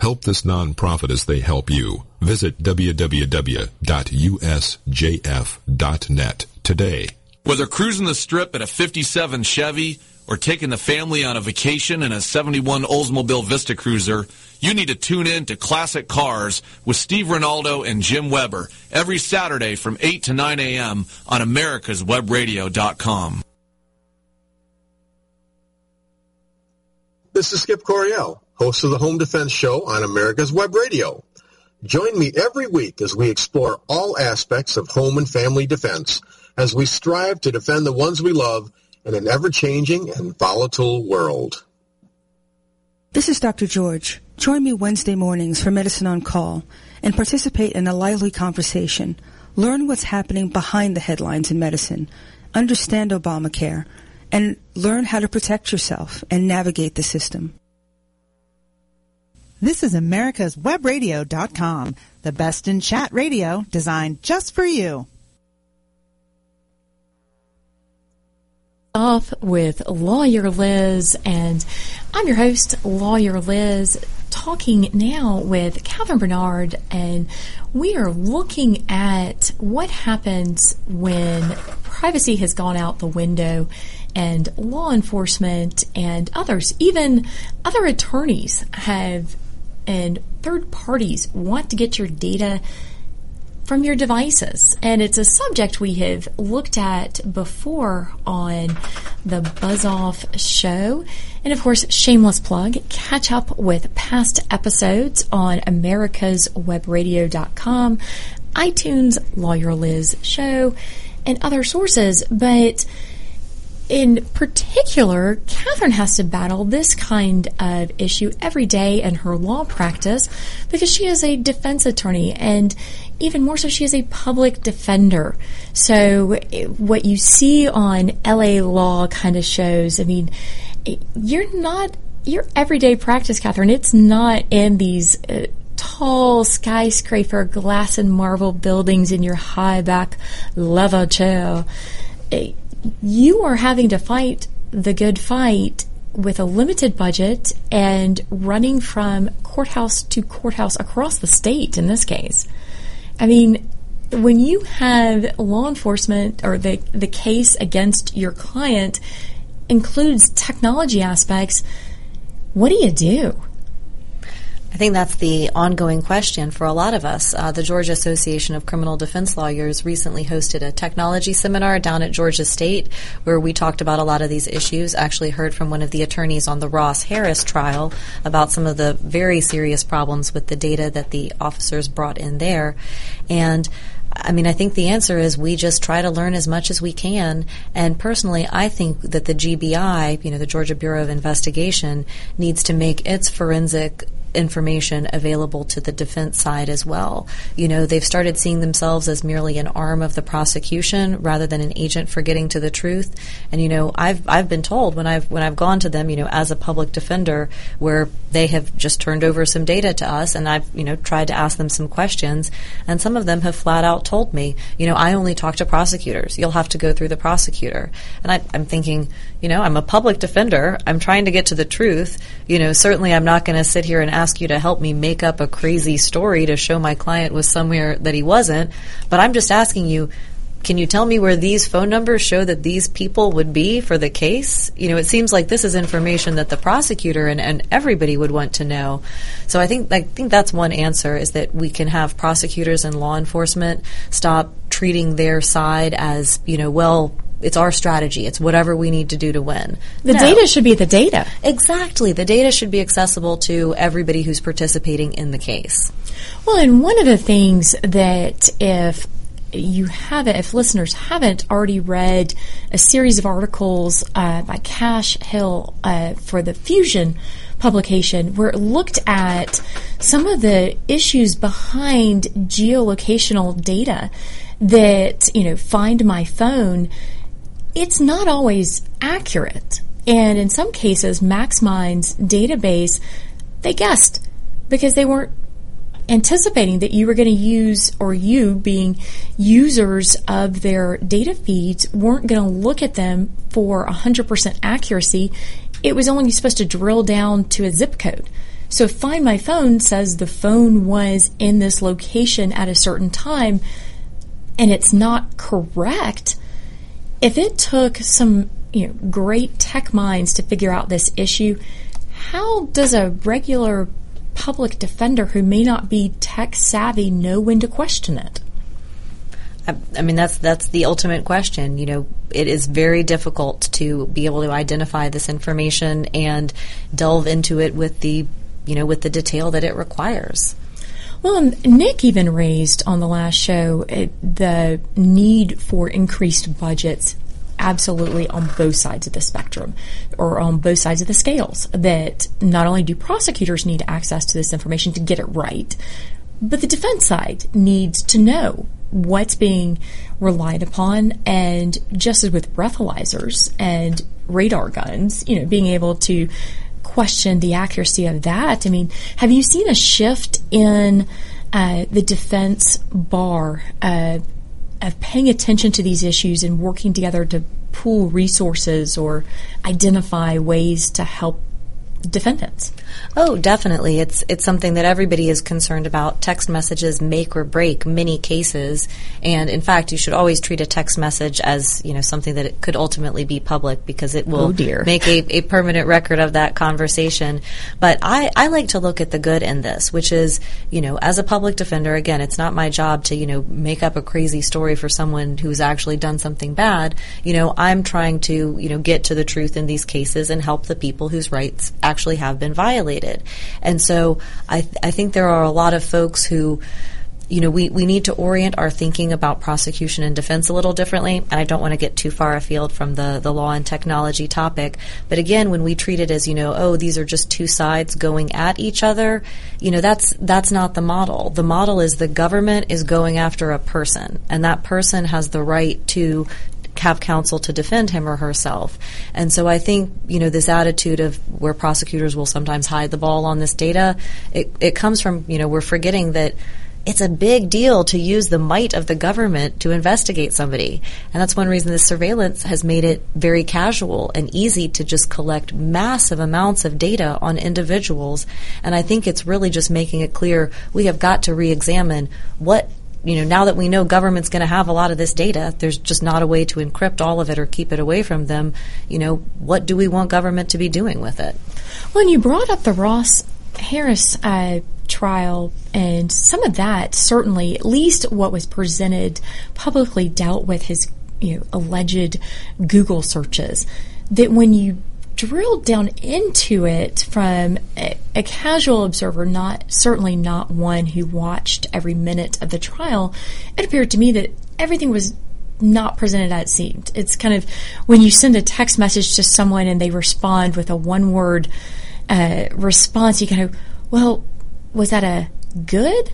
Help this nonprofit as they help you. Visit www.usjf.net today. Whether cruising the strip in a 57 Chevy or taking the family on a vacation in a 71 Oldsmobile Vista Cruiser, you need to tune in to Classic Cars with Steve Ronaldo and Jim Weber every Saturday from 8 to 9 a.m. on americaswebradio.com. This is Skip Coryell, host of the Home Defense Show on America's Web Radio. Join me every week as we explore all aspects of home and family defense as we strive to defend the ones we love in an ever-changing and volatile world. This is Dr. George. Join me Wednesday mornings for Medicine on Call and participate in a lively conversation. Learn what's happening behind the headlines in medicine. Understand Obamacare and learn how to protect yourself and navigate the system. This is America's Webradio.com, the best in chat radio designed just for you. Off with Lawyer Liz, and I'm your host, Lawyer Liz, talking now with Catherine Bernard, and we are looking at what happens when privacy has gone out the window and law enforcement and others, even other attorneys have and third parties want to get your data from your devices. And it's a subject we have looked at before on the Buzz Off show. And of course, shameless plug, catch up with past episodes on americaswebradio.com, iTunes, Lawyer Liz show, and other sources. But in particular, Catherine has to battle this kind of issue every day in her law practice because she is a defense attorney and even more so, she is a public defender. So what you see on LA Law kind of shows, I mean, you're not, your everyday practice, Catherine, it's not in these uh, tall skyscraper glass and marble buildings in your high back leather chair you are having to fight the good fight with a limited budget and running from courthouse to courthouse across the state in this case. I mean, when you have law enforcement or the, the case against your client includes technology aspects, what do you do? I think that's the ongoing question for a lot of us. Uh, the Georgia Association of Criminal Defense Lawyers recently hosted a technology seminar down at Georgia State where we talked about a lot of these issues. Actually, heard from one of the attorneys on the Ross Harris trial about some of the very serious problems with the data that the officers brought in there. And I mean, I think the answer is we just try to learn as much as we can. And personally, I think that the GBI, you know, the Georgia Bureau of Investigation, needs to make its forensic information available to the defense side as well. You know, they've started seeing themselves as merely an arm of the prosecution rather than an agent for getting to the truth. And you know, I've I've been told when I've when I've gone to them, you know, as a public defender where they have just turned over some data to us and I've, you know, tried to ask them some questions and some of them have flat out told me, you know, I only talk to prosecutors. You'll have to go through the prosecutor. And I, I'm thinking, you know, I'm a public defender. I'm trying to get to the truth. You know, certainly I'm not going to sit here and ask you to help me make up a crazy story to show my client was somewhere that he wasn't. But I'm just asking you, can you tell me where these phone numbers show that these people would be for the case? You know, it seems like this is information that the prosecutor and, and everybody would want to know. So I think I think that's one answer is that we can have prosecutors and law enforcement stop treating their side as, you know, well, it's our strategy. It's whatever we need to do to win. The No. data should be the data. Exactly. The data should be accessible to everybody who's participating in the case. Well, and one of the things that if you haven't, if listeners haven't already read a series of articles uh, by Kash Hill uh, for the Fusion publication, where it looked at some of the issues behind geolocational data that, you know, find my phone, it's not always accurate. And in some cases, MaxMind's database, they guessed because they weren't anticipating that you were going to use, or you being users of their data feeds, weren't going to look at them for 100% accuracy. It was only supposed to drill down to a zip code. So Find My Phone says the phone was in this location at a certain time, and it's not correct, if it took some you know great tech minds to figure out this issue, how does a regular public defender who may not be tech savvy know when to question it? I, I mean, that's that's the ultimate question. You know, it is very difficult to be able to identify this information and delve into it with the, you know, with the detail that it requires. Well, Nick even raised on the last show uh, the need for increased budgets absolutely on both sides of the spectrum or on both sides of the scales. That not only do prosecutors need access to this information to get it right, but the defense side needs to know what's being relied upon and just as with breathalyzers and radar guns, you know, being able to question the accuracy of that. I mean, have you seen a shift in uh, the defense bar uh, of paying attention to these issues and working together to pool resources or identify ways to help defendants? Oh, definitely. It's it's something that everybody is concerned about. Text messages make or break many cases, and in fact, you should always treat a text message as you know something that it could ultimately be public because it will Oh, make a, a permanent record of that conversation. But I, I like to look at the good in this, which is you know as a public defender, again, it's not my job to you know make up a crazy story for someone who's actually done something bad. You know, I'm trying to you know get to the truth in these cases and help the people whose rights actually have been violated. And so I, th- I think there are a lot of folks who, you know, we, we need to orient our thinking about prosecution and defense a little differently. And I don't want to get too far afield from the, the law and technology topic. But again, when we treat it as, you know, oh, these are just two sides going at each other, you know, that's, that's not the model. The model is the government is going after a person, and that person has the right to have counsel to defend him or herself. And so I think, you know, this attitude of where prosecutors will sometimes hide the ball on this data, it, it comes from, you know, we're forgetting that it's a big deal to use the might of the government to investigate somebody. And that's one reason this surveillance has made it very casual and easy to just collect massive amounts of data on individuals. And I think it's really just making it clear we have got to re examine what you know, now that we know government's going to have a lot of this data, there's just not a way to encrypt all of it or keep it away from them. You know, what do we want government to be doing with it? Well, and you brought up the Ross Harris uh, trial, and some of that certainly, at least what was presented publicly, dealt with his you know alleged Google searches. That when you drilled down into it from a, a casual observer, not certainly not one who watched every minute of the trial, it appeared to me that everything was not presented as it seemed. It's kind of when you send a text message to someone and they respond with a one word uh, response, you kind of, well, was that a good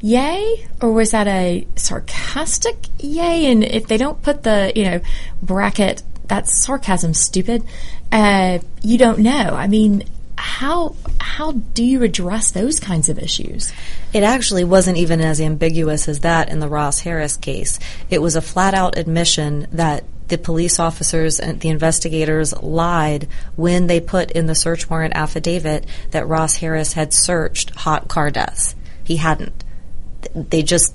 yay or was that a sarcastic yay? And if they don't put the, you know, bracket, that's sarcasm, stupid, uh, you don't know. I mean, how how do you address those kinds of issues? It actually wasn't even as ambiguous as that in the Ross Harris case. It was a flat out admission that the police officers and the investigators lied when they put in the search warrant affidavit that Ross Harris had searched hot car deaths. He hadn't. They just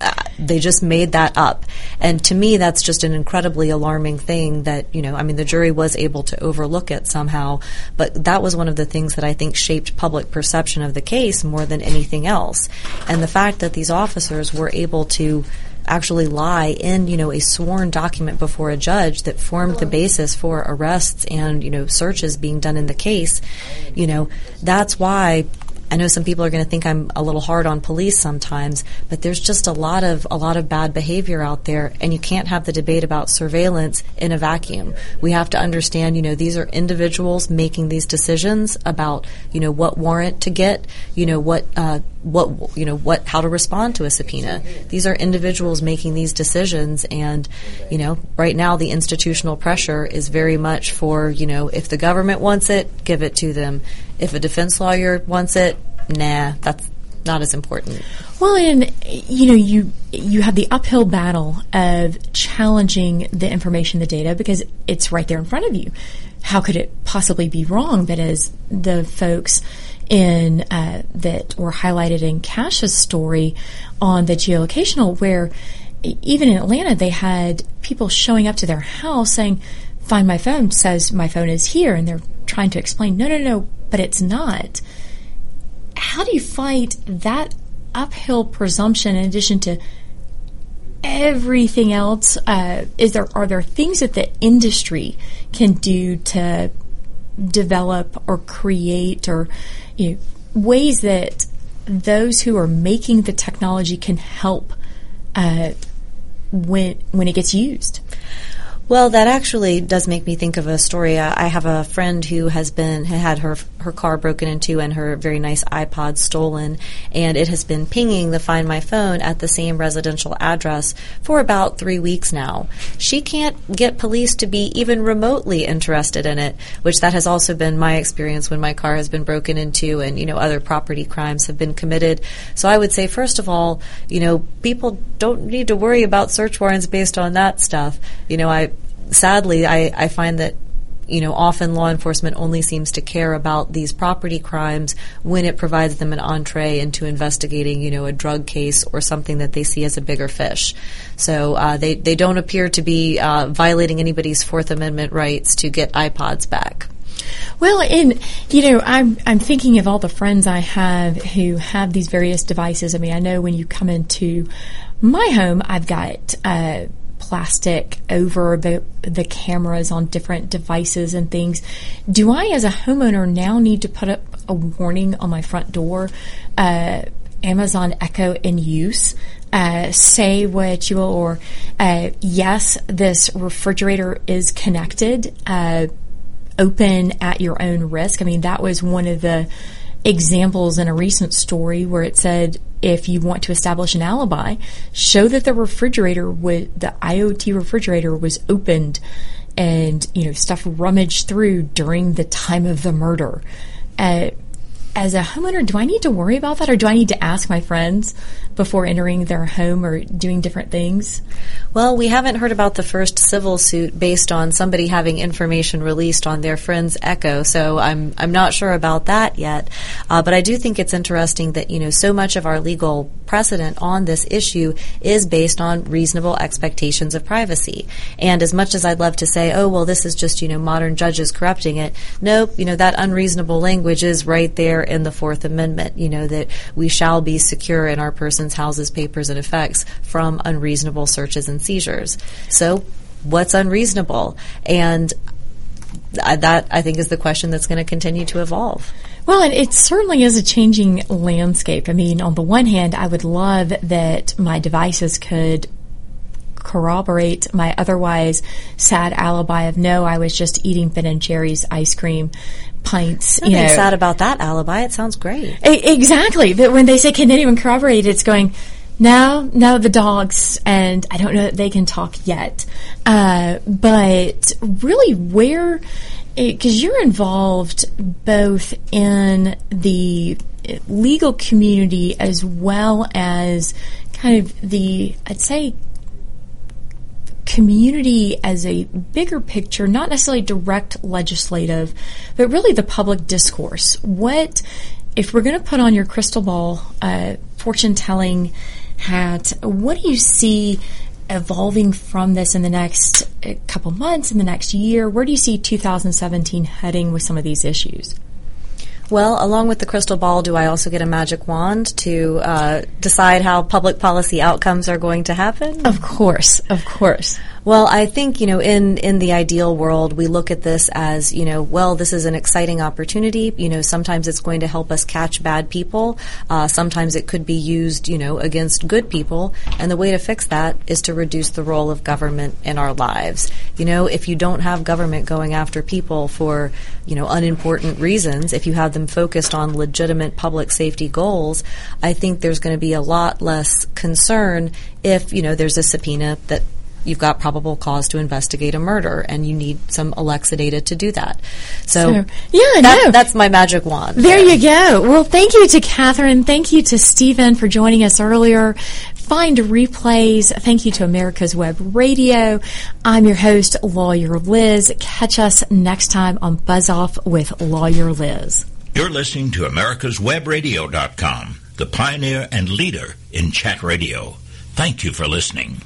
Uh, they just made that up. And to me, that's just an incredibly alarming thing that, you know, I mean, the jury was able to overlook it somehow, but that was one of the things that I think shaped public perception of the case more than anything else. And the fact that these officers were able to actually lie in, you know, a sworn document before a judge that formed the basis for arrests and, you know, searches being done in the case, you know, that's why I know some people are going to think I'm a little hard on police sometimes, but there's just a lot of a lot of bad behavior out there, and you can't have the debate about surveillance in a vacuum. We have to understand, you know, these are individuals making these decisions about, you know, what warrant to get, you know, what uh, what you know what how to respond to a subpoena. These are individuals making these decisions, and you know, right now the institutional pressure is very much for you know if the government wants it, give it to them. If a defense lawyer wants it, nah, that's not as important. Well, and you know, you you have the uphill battle of challenging the information, the data, because it's right there in front of you. How could it possibly be wrong? But as the folks in uh, that were highlighted in Kash's story on the geolocational, where even in Atlanta they had people showing up to their house saying, "Find my phone," says my phone is here, and they're trying to explain, "No, no, no, but it's not." How do you fight that uphill presumption in addition to everything else? Uh, is there are there things that the industry can do to develop or create or you know, ways that those who are making the technology can help uh, when when it gets used. Well, that actually does make me think of a story. I have a friend who has been had her her car broken into and her very nice iPod stolen, and it has been pinging the Find My Phone at the same residential address for about three weeks now. She can't get police to be even remotely interested in it, which that has also been my experience when my car has been broken into and you know other property crimes have been committed. So I would say first of all, you know, people don't need to worry about search warrants based on that stuff. You know, I sadly, I, I find that you know, often law enforcement only seems to care about these property crimes when it provides them an entree into investigating, you know, a drug case or something that they see as a bigger fish. So uh, they they don't appear to be uh, violating anybody's Fourth Amendment rights to get iPods back. Well, and you know, I'm I'm thinking of all the friends I have who have these various devices. I mean, I know when you come into my home, I've got. Uh, plastic over the cameras on different devices and things. Do I, as a homeowner, now need to put up a warning on my front door? Uh, Amazon Echo in use. Uh, say what you will, or uh, yes, this refrigerator is connected. Uh, open at your own risk. I mean, that was one of the examples in a recent story where it said if you want to establish an alibi, show that the refrigerator was the IoT refrigerator was opened and you know stuff rummaged through during the time of the murder. Uh, as a homeowner, do I need to worry about that or do I need to ask my friends before entering their home or doing different things? Well, we haven't heard about the first civil suit based on somebody having information released on their friend's Echo, so I'm I'm not sure about that yet. Uh, but I do think it's interesting that you know so much of our legal precedent on this issue is based on reasonable expectations of privacy. And as much as I'd love to say, oh well, this is just you know modern judges corrupting it, nope. You know that unreasonable language is right there in the Fourth Amendment. You know that we shall be secure in our persons, houses, papers, and effects from unreasonable searches and seizures. So, what's unreasonable? And that I think is the question that's going to continue to evolve. Well, and it certainly is a changing landscape. I mean, on the one hand, I would love that my devices could corroborate my otherwise sad alibi of no, I was just eating Ben and Jerry's ice cream pints. Nothing you know. sad about that alibi. It sounds great. exactly. But when they say, can anyone corroborate it's going, no, no, the dogs, and I don't know that they can talk yet. Uh, but really, where, because you're involved both in the legal community as well as kind of the, I'd say, community as a bigger picture, not necessarily direct legislative, but really the public discourse. What, if we're going to put on your crystal ball, uh, fortune telling hat, what do you see evolving from this in the next uh, couple months, in the next year? Where do you see 2017 heading with some of these issues? Well, along with the crystal ball, do I also get a magic wand to uh, decide how public policy outcomes are going to happen? Of course, of course. Well, I think, you know, in, in the ideal world, we look at this as, you know, well, this is an exciting opportunity. You know, sometimes it's going to help us catch bad people. Uh, sometimes it could be used, you know, against good people. And the way to fix that is to reduce the role of government in our lives. You know, if you don't have government going after people for, you know, unimportant reasons, if you have them focused on legitimate public safety goals, I think there's going to be a lot less concern if, you know, there's a subpoena that you've got probable cause to investigate a murder and you need some Alexa data to do that. So, So, yeah, I that- know. that's my magic wand. There you go. Well, thank you to Catherine. Thank you to Stephen for joining us earlier. Find replays. Thank you to America's Web Radio. I'm your host, Lawyer Liz. Catch us next time on Buzz Off with Lawyer Liz. You're listening to America'sWebRadio.com, the pioneer and leader in chat radio. Thank you for listening.